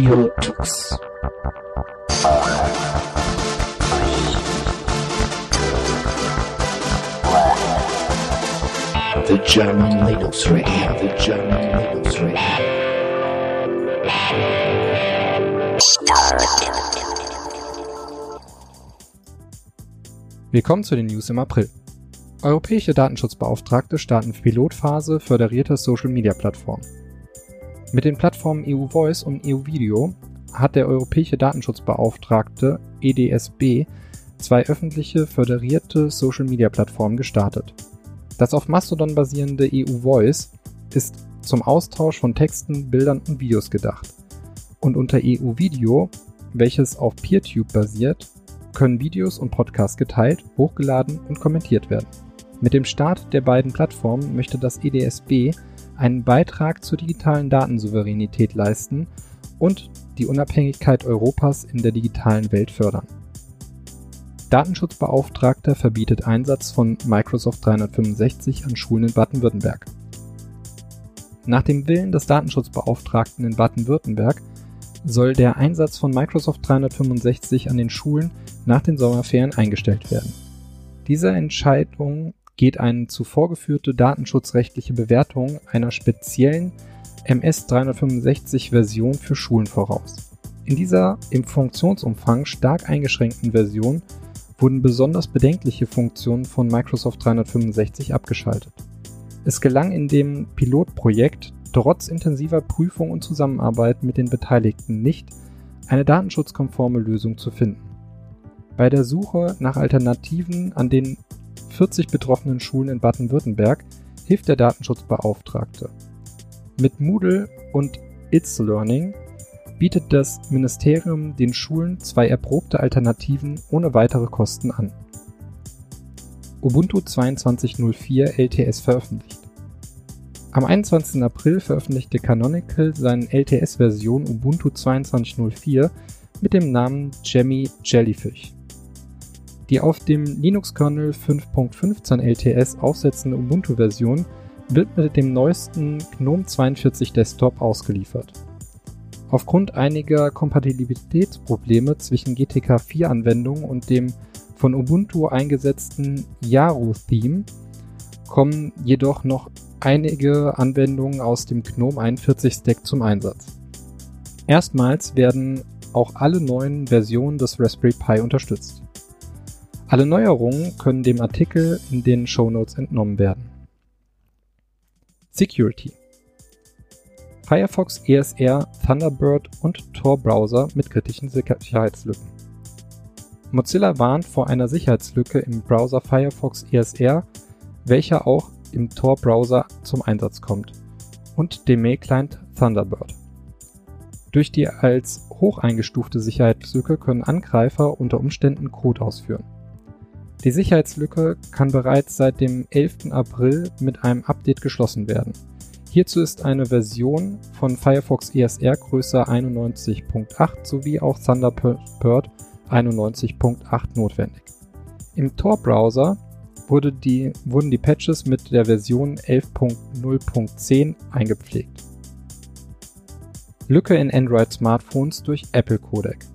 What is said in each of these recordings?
Audio Tux. The German Linux Radio, the German Linux Radio. Willkommen zu den News im April. Europäische Datenschutzbeauftragte starten Pilotphase föderierte Social-Media-Plattform. Mit den Plattformen EU Voice und EU Video hat der Europäische Datenschutzbeauftragte EDSB zwei öffentliche föderierte Social-Media-Plattformen gestartet. Das auf Mastodon basierende EU Voice ist zum Austausch von Texten, Bildern und Videos gedacht. Und unter EU Video, welches auf PeerTube basiert, können Videos und Podcasts geteilt, hochgeladen und kommentiert werden. Mit dem Start der beiden Plattformen möchte das EDSB einen Beitrag zur digitalen Datensouveränität leisten und die Unabhängigkeit Europas in der digitalen Welt fördern. Datenschutzbeauftragter verbietet Einsatz von Microsoft 365 an Schulen in Baden-Württemberg. Nach dem Willen des Datenschutzbeauftragten in Baden-Württemberg soll der Einsatz von Microsoft 365 an den Schulen nach den Sommerferien eingestellt werden. Diese Entscheidung geht eine zuvor geführte datenschutzrechtliche Bewertung einer speziellen MS 365 Version für Schulen voraus. In dieser im Funktionsumfang stark eingeschränkten Version wurden besonders bedenkliche Funktionen von Microsoft 365 abgeschaltet. Es gelang in dem Pilotprojekt trotz intensiver Prüfung und Zusammenarbeit mit den Beteiligten nicht, eine datenschutzkonforme Lösung zu finden. Bei der Suche nach Alternativen an den 40 betroffenen Schulen in Baden-Württemberg hilft der Datenschutzbeauftragte. Mit Moodle und It's Learning bietet das Ministerium den Schulen zwei erprobte Alternativen ohne weitere Kosten an. Ubuntu 22.04 LTS veröffentlicht. Am 21. April veröffentlichte Canonical seine LTS-Version Ubuntu 22.04 mit dem Namen Jammy Jellyfish. Die auf dem Linux-Kernel 5.15 LTS aufsetzende Ubuntu-Version wird mit dem neuesten GNOME 42 Desktop ausgeliefert Aufgrund einiger Kompatibilitätsprobleme zwischen GTK4-Anwendungen und dem von Ubuntu eingesetzten Yaru-Theme kommen jedoch noch einige Anwendungen aus dem GNOME 41 Stack zum Einsatz. Erstmals werden auch alle neuen Versionen des Raspberry Pi unterstützt. Alle Neuerungen können dem Artikel in den Shownotes entnommen werden. Security Firefox ESR, Thunderbird und Tor-Browser mit kritischen Sicherheitslücken. Mozilla warnt vor einer Sicherheitslücke im Browser Firefox ESR, welcher auch im Tor-Browser zum Einsatz kommt, und dem Mail-Client Thunderbird. Durch die als hoch eingestufte Sicherheitslücke können Angreifer unter Umständen Code ausführen. Die Sicherheitslücke kann bereits seit dem 11. April mit einem Update geschlossen werden Hierzu ist eine Version von Firefox ESR größer 91.8 sowie auch Thunderbird 91.8 notwendig. Im Tor-Browser wurde die, wurden die Patches mit der Version 11.0.10 eingepflegt. Lücke in Android-Smartphones durch Apple Codec.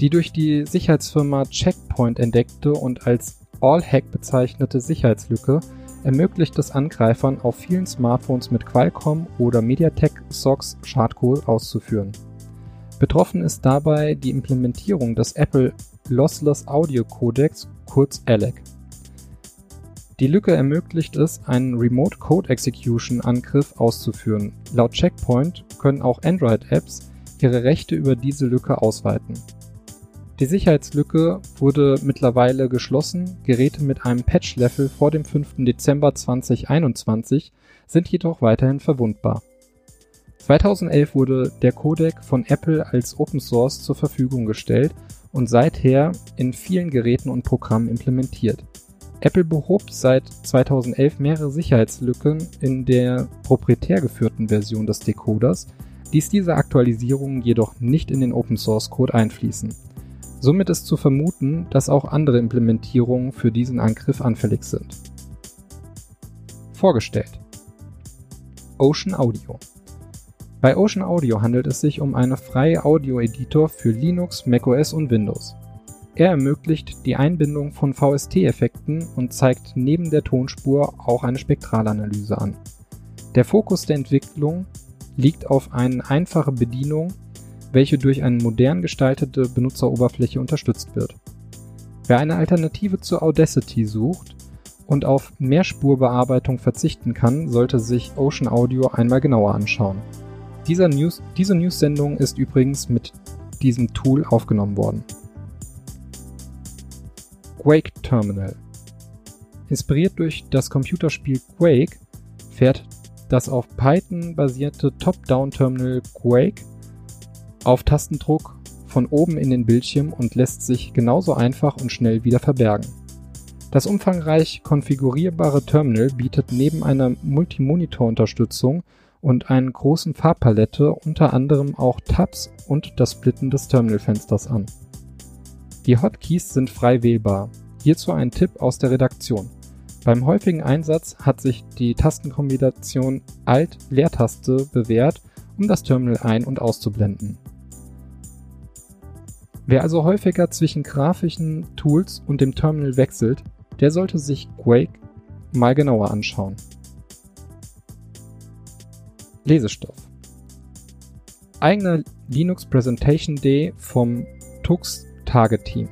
Die durch die Sicherheitsfirma Checkpoint entdeckte und als All-Hack bezeichnete Sicherheitslücke ermöglicht es Angreifern, auf vielen Smartphones mit Qualcomm oder MediaTek SoX Schadcode auszuführen. Betroffen ist dabei die Implementierung des Apple Lossless Audio Codecs, kurz ALEC. Die Lücke ermöglicht es, einen Remote Code Execution Angriff auszuführen. Laut Checkpoint können auch Android-Apps ihre Rechte über diese Lücke ausweiten die Sicherheitslücke wurde mittlerweile geschlossen, Geräte mit einem Patch-Level vor dem 5. Dezember 2021 sind jedoch weiterhin verwundbar. 2011 wurde der Codec von Apple als Open Source zur Verfügung gestellt und seither in vielen Geräten und Programmen implementiert. Apple behob seit 2011 mehrere Sicherheitslücken in der proprietär geführten Version des Decoders, ließ diese Aktualisierungen jedoch nicht in den Open Source Code einfließen Somit ist zu vermuten, dass auch andere Implementierungen für diesen Angriff anfällig sind. Vorgestellt Ocean Audio Bei Ocean Audio handelt es sich um einen freien Audio-Editor für Linux, macOS und Windows. Er ermöglicht die Einbindung von VST-Effekten und zeigt neben der Tonspur auch eine Spektralanalyse an. Der Fokus der Entwicklung liegt auf eine einfache Bedienung, welche durch eine modern gestaltete Benutzeroberfläche unterstützt wird. Wer eine Alternative zu Audacity sucht und auf Mehrspurbearbeitung verzichten kann, sollte sich Ocean Audio einmal genauer anschauen. Dieser News, diese News-Sendung ist übrigens mit diesem Tool aufgenommen worden. Quake Terminal Inspiriert durch das Computerspiel Quake fährt das auf Python basierte Top-Down-Terminal Quake auf Tastendruck von oben in den Bildschirm und lässt sich genauso einfach und schnell wieder verbergen. Das umfangreich konfigurierbare Terminal bietet neben einer Multimonitor-Unterstützung und einer großen Farbpalette unter anderem auch Tabs und das Splitten des Terminalfensters an. Die Hotkeys sind frei wählbar. Hierzu ein Tipp aus der Redaktion. Beim häufigen Einsatz hat sich die Tastenkombination Alt-Leertaste bewährt, um das Terminal ein- und auszublenden. Wer also häufiger zwischen grafischen Tools und dem Terminal wechselt, der sollte sich Quake mal genauer anschauen. Lesestoff Eigener Linux Presentation Day vom Tux Tageteam.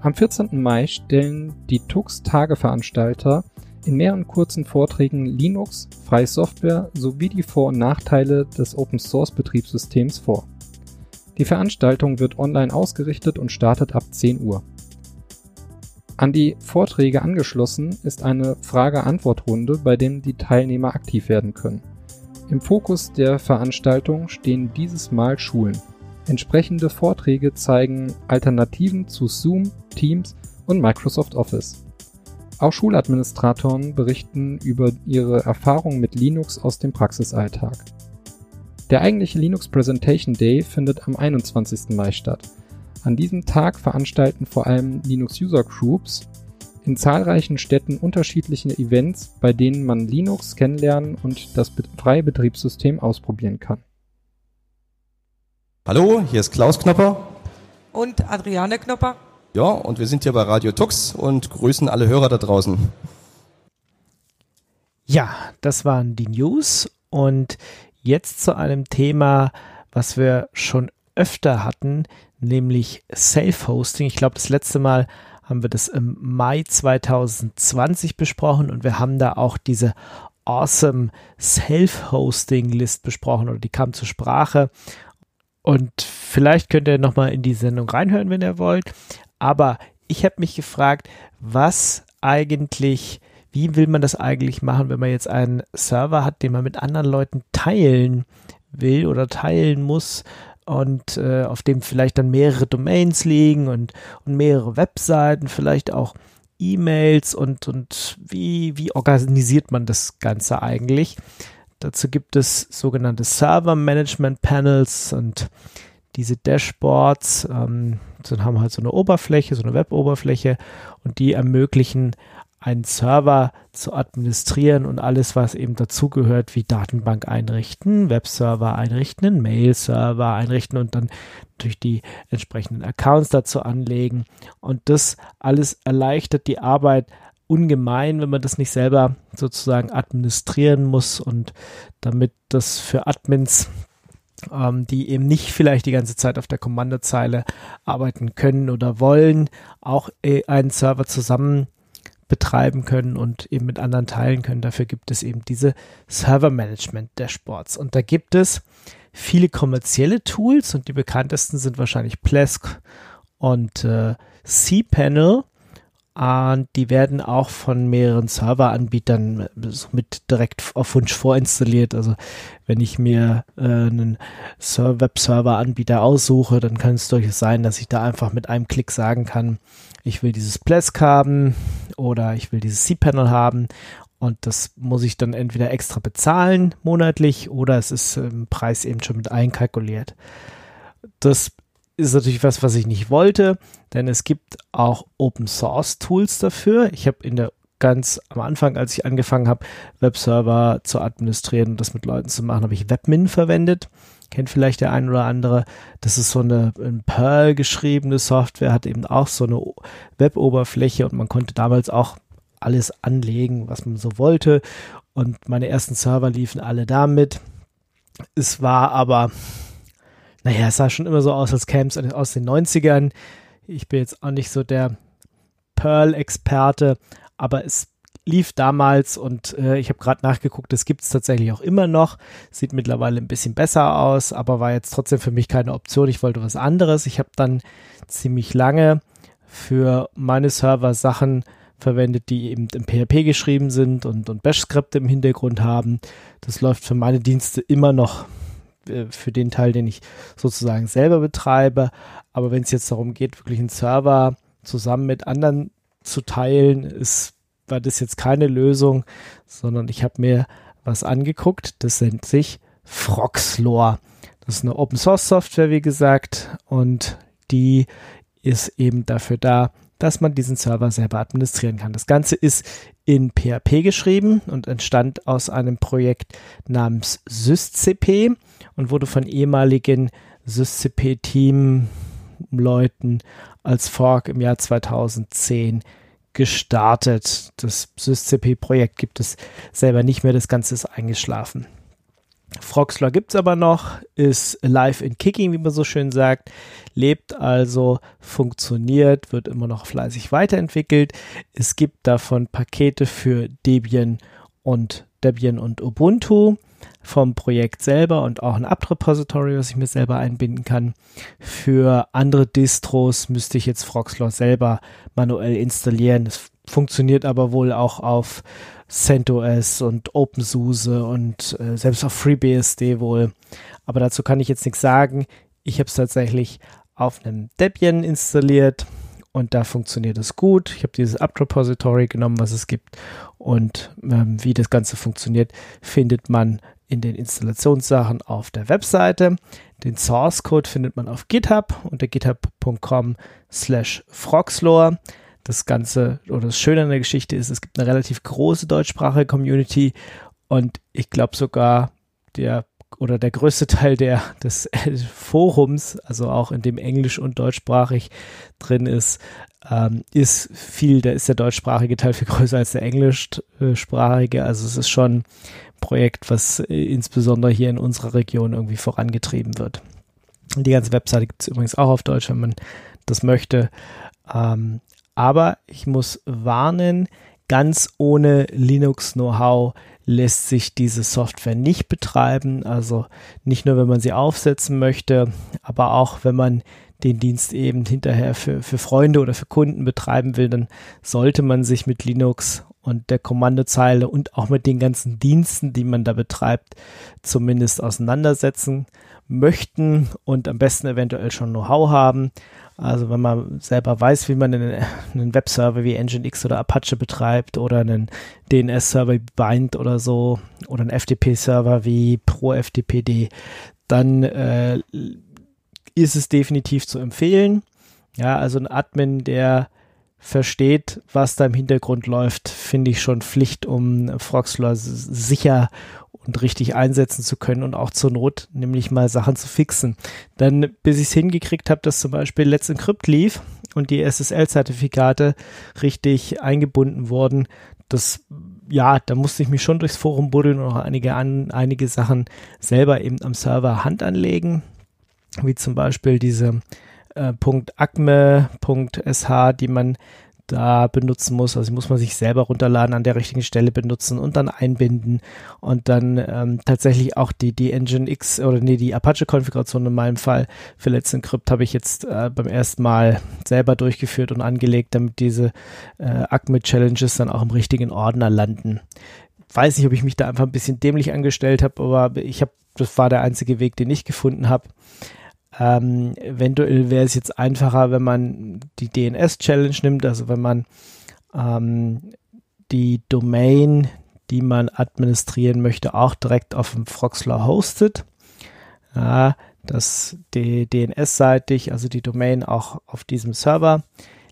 Am 14. Mai stellen die Tux Tageveranstalter in mehreren kurzen Vorträgen Linux, freie Software sowie die Vor- und Nachteile des Open Source Betriebssystems vor. Die Veranstaltung wird online ausgerichtet und startet ab 10 Uhr. An die Vorträge angeschlossen ist eine Frage-Antwort-Runde, bei der die Teilnehmer aktiv werden können. Im Fokus der Veranstaltung stehen dieses Mal Schulen. Entsprechende Vorträge zeigen Alternativen zu Zoom, Teams und Microsoft Office. Auch Schuladministratoren berichten über ihre Erfahrungen mit Linux aus dem Praxisalltag. Der eigentliche Linux Presentation Day findet am 21. Mai statt. An diesem Tag veranstalten vor allem Linux User Groups in zahlreichen Städten unterschiedliche Events, bei denen man Linux kennenlernen und das freie Betriebssystem ausprobieren kann. Hallo, hier ist Klaus Knopper. Und Adriane Knopper. Ja, und wir sind hier bei Radio Tux und grüßen alle Hörer da draußen. Ja, das waren die News und jetzt zu einem Thema, was wir schon öfter hatten, nämlich Self-Hosting. Ich glaube, das letzte Mal haben wir das im Mai 2020 besprochen und wir haben da auch diese Awesome Self-Hosting List besprochen oder die kam zur Sprache. Und vielleicht könnt ihr nochmal in die Sendung reinhören, wenn ihr wollt. Aber ich habe mich gefragt, was eigentlich wie will man das eigentlich machen, wenn man jetzt einen Server hat, den man mit anderen Leuten teilen will oder teilen muss und äh, auf dem vielleicht dann mehrere Domains liegen und, und mehrere Webseiten, vielleicht auch E-Mails und, und wie, wie organisiert man das Ganze eigentlich? Dazu gibt es sogenannte Server Management Panels und diese Dashboards ähm, haben halt so eine Oberfläche, so eine Web-Oberfläche und die ermöglichen einen Server zu administrieren und alles, was eben dazugehört, wie Datenbank einrichten, Webserver einrichten, einen Mail-Server einrichten und dann durch die entsprechenden Accounts dazu anlegen. Und das alles erleichtert die Arbeit ungemein, wenn man das nicht selber sozusagen administrieren muss und damit das für Admins ähm, die eben nicht vielleicht die ganze Zeit auf der Kommandozeile arbeiten können oder wollen, auch äh, einen Server zusammen betreiben können und eben mit anderen teilen können. Dafür gibt es eben diese Server Management Dashboards. Und da gibt es viele kommerzielle Tools und die bekanntesten sind wahrscheinlich Plesk und äh, cPanel. Und die werden auch von mehreren Serveranbietern mit direkt auf Wunsch vorinstalliert. Also wenn ich mir äh, einen Web-Server-Anbieter aussuche, dann kann es durchaus sein, dass ich da einfach mit einem Klick sagen kann, ich will dieses Plesk haben oder ich will dieses cPanel haben und das muss ich dann entweder extra bezahlen monatlich oder es ist im Preis eben schon mit einkalkuliert. Das ist natürlich was, was ich nicht wollte, denn es gibt auch Open Source Tools dafür. Ich habe in der ganz am Anfang, als ich angefangen habe, Webserver zu administrieren und das mit Leuten zu machen, habe ich Webmin verwendet. Kennt vielleicht der ein oder andere. Das ist so eine in Perl geschriebene Software, hat eben auch so eine Web-Oberfläche und man konnte damals auch alles anlegen, was man so wollte. Und meine ersten Server liefen alle damit. Es war aber, naja, es sah schon immer so aus, als käme es aus den 90ern. Ich bin jetzt auch nicht so der Perl-Experte, aber es lief damals und äh, ich habe gerade nachgeguckt, das gibt es tatsächlich auch immer noch. Sieht mittlerweile ein bisschen besser aus, aber war jetzt trotzdem für mich keine Option. Ich wollte was anderes. Ich habe dann ziemlich lange für meine Server Sachen verwendet, die eben im PHP geschrieben sind und, und Bash-Skripte im Hintergrund haben. Das läuft für meine Dienste immer noch für den Teil, den ich sozusagen selber betreibe. Aber wenn es jetzt darum geht, wirklich einen Server zusammen mit anderen zu teilen, ist, war das jetzt keine Lösung, sondern ich habe mir was angeguckt, das nennt sich Froxlore. Das ist eine Open Source Software, wie gesagt, und die ist eben dafür da, dass man diesen Server selber administrieren kann. Das Ganze ist in PHP geschrieben und entstand aus einem Projekt namens SysCP und wurde von ehemaligen SysCP-Team-Leuten als Fork im Jahr 2010 gestartet. Das SysCP-Projekt gibt es selber nicht mehr, das Ganze ist eingeschlafen. Froxler gibt es aber noch, ist live in Kicking, wie man so schön sagt, lebt also, funktioniert, wird immer noch fleißig weiterentwickelt. Es gibt davon Pakete für Debian und Debian und Ubuntu vom Projekt selber und auch ein Apt-Repository, was ich mir selber einbinden kann. Für andere Distros müsste ich jetzt Froxlore selber manuell installieren. Es funktioniert aber wohl auch auf CentOS und OpenSUSE und äh, selbst auf FreeBSD wohl. Aber dazu kann ich jetzt nichts sagen. Ich habe es tatsächlich auf einem Debian installiert und da funktioniert es gut. Ich habe dieses Apt-Repository genommen, was es gibt und ähm, wie das Ganze funktioniert, findet man in den Installationssachen auf der Webseite. Den Source Code findet man auf GitHub unter github.com slash froxlore. Das Ganze oder das Schöne an der Geschichte ist, es gibt eine relativ große deutschsprachige Community und ich glaube sogar der oder der größte Teil der, des Forums, also auch in dem Englisch und deutschsprachig drin ist, ähm, ist viel, da ist der deutschsprachige Teil viel größer als der englischsprachige. Also es ist schon ein Projekt, was äh, insbesondere hier in unserer Region irgendwie vorangetrieben wird. Die ganze Webseite gibt es übrigens auch auf Deutsch, wenn man das möchte. Ähm, aber ich muss warnen, ganz ohne Linux-Know-how lässt sich diese Software nicht betreiben. Also nicht nur, wenn man sie aufsetzen möchte, aber auch wenn man den Dienst eben hinterher für, für Freunde oder für Kunden betreiben will, dann sollte man sich mit Linux und der Kommandozeile und auch mit den ganzen Diensten, die man da betreibt, zumindest auseinandersetzen möchten und am besten eventuell schon Know-how haben. Also wenn man selber weiß, wie man einen, einen Webserver wie Nginx oder Apache betreibt oder einen DNS-Server wie Bind oder so oder einen FTP-Server wie ProFTPD, dann äh, ist es definitiv zu empfehlen. Ja, also ein Admin, der versteht, was da im Hintergrund läuft, finde ich schon Pflicht, um Froxler sicher und richtig einsetzen zu können und auch zur Not nämlich mal Sachen zu fixen. Dann, bis ich es hingekriegt habe, dass zum Beispiel Let's Encrypt lief und die SSL-Zertifikate richtig eingebunden wurden, das, ja, da musste ich mich schon durchs Forum buddeln und auch einige, an, einige Sachen selber eben am Server Hand anlegen, wie zum Beispiel diese äh, .acme.sh, die man da benutzen muss. Also muss man sich selber runterladen, an der richtigen Stelle benutzen und dann einbinden und dann ähm, tatsächlich auch die, die Nginx oder nee, die Apache-Konfiguration in meinem Fall für Let's Encrypt habe ich jetzt äh, beim ersten Mal selber durchgeführt und angelegt, damit diese äh, Acme-Challenges dann auch im richtigen Ordner landen. Weiß nicht, ob ich mich da einfach ein bisschen dämlich angestellt habe, aber ich habe, das war der einzige Weg, den ich gefunden habe. Ähm, eventuell wäre es jetzt einfacher, wenn man die DNS-Challenge nimmt, also wenn man ähm, die Domain, die man administrieren möchte, auch direkt auf dem Froxler hostet. Ja, dass die DNS-seitig, also die Domain auch auf diesem Server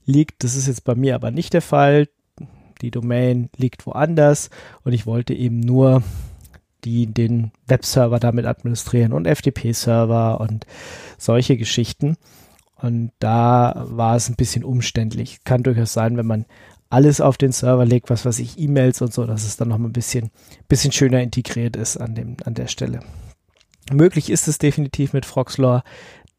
liegt. Das ist jetzt bei mir aber nicht der Fall. die Domain liegt woanders und ich wollte eben nur die den Webserver damit administrieren und FTP-Server und solche Geschichten. Und da war es ein bisschen umständlich. Kann durchaus sein, wenn man alles auf den Server legt, was weiß ich, E-Mails und so, dass es dann noch mal ein bisschen, bisschen schöner integriert ist an, dem, an der Stelle. Möglich ist es definitiv mit Froxlore,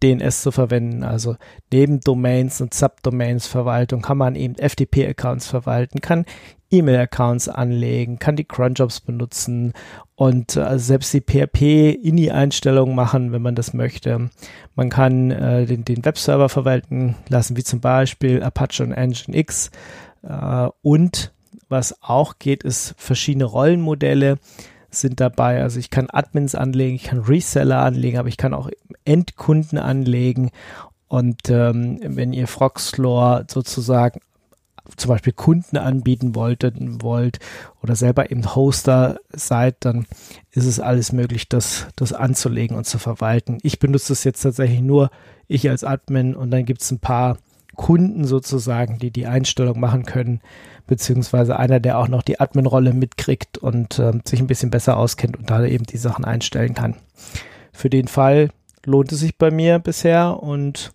DNS zu verwenden. Also neben Domains und Subdomains Verwaltung kann man eben FTP-Accounts verwalten, kann E-Mail-Accounts anlegen, kann die Cronjobs benutzen und äh, selbst die PHP-INI-Einstellungen machen, wenn man das möchte. Man kann äh, den, den Webserver verwalten lassen, wie zum Beispiel Apache und Nginx. Äh, und was auch geht, ist verschiedene Rollenmodelle sind dabei. Also ich kann Admins anlegen, ich kann Reseller anlegen, aber ich kann auch Endkunden anlegen. Und ähm, wenn ihr Froxlore sozusagen zum Beispiel Kunden anbieten wolltet, wollt oder selber eben Hoster seid, dann ist es alles möglich, das, das anzulegen und zu verwalten. Ich benutze es jetzt tatsächlich nur ich als Admin und dann gibt es ein paar Kunden sozusagen, die die Einstellung machen können, beziehungsweise einer, der auch noch die Admin-Rolle mitkriegt und äh, sich ein bisschen besser auskennt und da eben die Sachen einstellen kann. Für den Fall lohnt es sich bei mir bisher und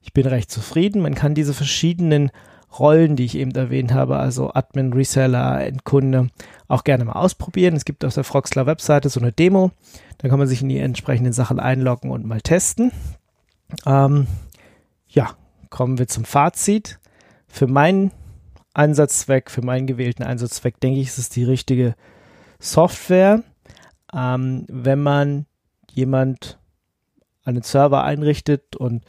ich bin recht zufrieden. Man kann diese verschiedenen Rollen, die ich eben erwähnt habe, also Admin, Reseller, Endkunde, auch gerne mal ausprobieren. Es gibt auf der Froxler Webseite so eine Demo. Da kann man sich in die entsprechenden Sachen einloggen und mal testen. Ähm, ja, kommen wir zum Fazit. Für meinen Einsatzzweck, für meinen gewählten Einsatzzweck, denke ich, ist es die richtige Software. Ähm, wenn man jemand einen Server einrichtet und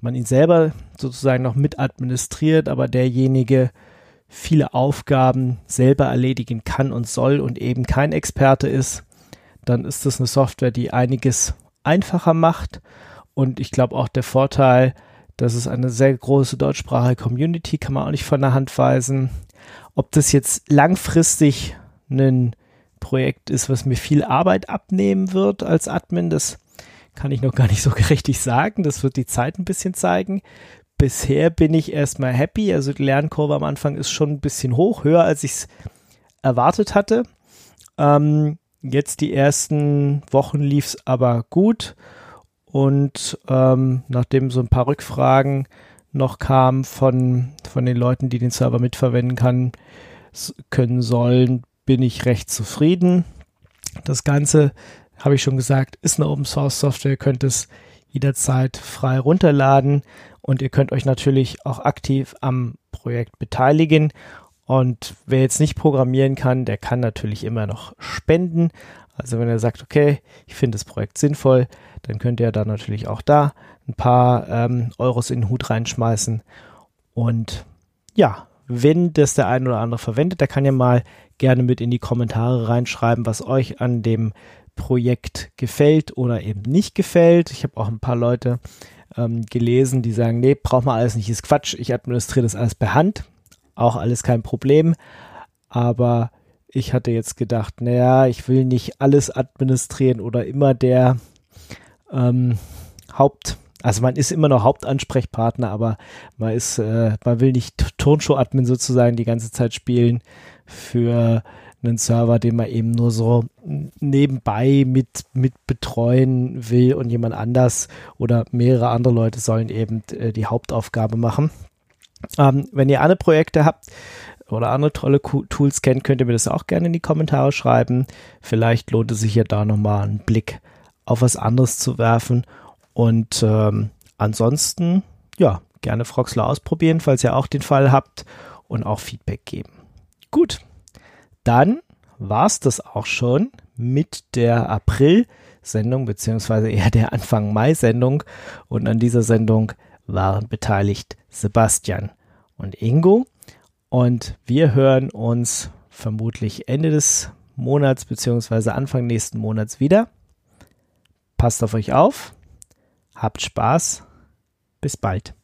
man ihn selber sozusagen noch mit administriert, aber derjenige viele Aufgaben selber erledigen kann und soll und eben kein Experte ist, dann ist das eine Software, die einiges einfacher macht. Und ich glaube auch der Vorteil, dass es eine sehr große deutschsprachige Community, kann man auch nicht von der Hand weisen. Ob das jetzt langfristig ein Projekt ist, was mir viel Arbeit abnehmen wird als Admin, das kann ich noch gar nicht so richtig sagen. Das wird die Zeit ein bisschen zeigen. Bisher bin ich erstmal happy. Also die Lernkurve am Anfang ist schon ein bisschen hoch, höher als ich es erwartet hatte. Ähm, jetzt die ersten Wochen lief es aber gut. Und ähm, nachdem so ein paar Rückfragen noch kamen von, von den Leuten, die den Server mitverwenden kann, können sollen, bin ich recht zufrieden. Das Ganze habe ich schon gesagt, ist eine Open Source Software, ihr könnt es jederzeit frei runterladen und ihr könnt euch natürlich auch aktiv am Projekt beteiligen. Und wer jetzt nicht programmieren kann, der kann natürlich immer noch spenden. Also wenn er sagt, okay, ich finde das Projekt sinnvoll, dann könnt ihr da natürlich auch da ein paar ähm, Euros in den Hut reinschmeißen. Und ja, wenn das der ein oder andere verwendet, der kann ja mal gerne mit in die Kommentare reinschreiben, was euch an dem Projekt gefällt oder eben nicht gefällt. Ich habe auch ein paar Leute ähm, gelesen, die sagen, nee, braucht man alles nicht, ist Quatsch, ich administriere das alles per Hand. Auch alles kein Problem. Aber ich hatte jetzt gedacht, naja, ich will nicht alles administrieren oder immer der ähm, Haupt, also man ist immer noch Hauptansprechpartner, aber man ist, äh, man will nicht Turnshow-Admin sozusagen die ganze Zeit spielen für einen Server, den man eben nur so nebenbei mit, mit betreuen will und jemand anders oder mehrere andere Leute sollen eben äh, die Hauptaufgabe machen. Ähm, wenn ihr andere Projekte habt oder andere tolle Tools kennt, könnt ihr mir das auch gerne in die Kommentare schreiben. Vielleicht lohnt es sich ja da nochmal einen Blick auf was anderes zu werfen. Und ähm, ansonsten, ja, gerne Froxler ausprobieren, falls ihr auch den Fall habt und auch Feedback geben. Gut, dann war es das auch schon mit der April-Sendung, beziehungsweise eher der Anfang Mai-Sendung. Und an dieser Sendung waren beteiligt Sebastian und Ingo. Und wir hören uns vermutlich Ende des Monats, beziehungsweise Anfang nächsten Monats wieder. Passt auf euch auf. Habt Spaß. Bis bald.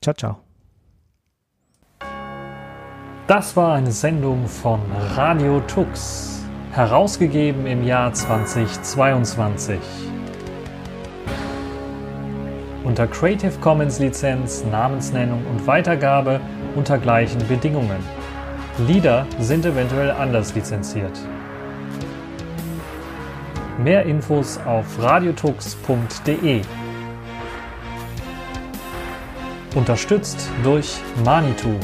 Ciao, ciao. Das war eine Sendung von Radio Tux, herausgegeben im Jahr 2022. Unter Creative Commons Lizenz, Namensnennung und Weitergabe unter gleichen Bedingungen. Lieder sind eventuell anders lizenziert. Mehr Infos auf radiotux.de. Unterstützt durch Manitou.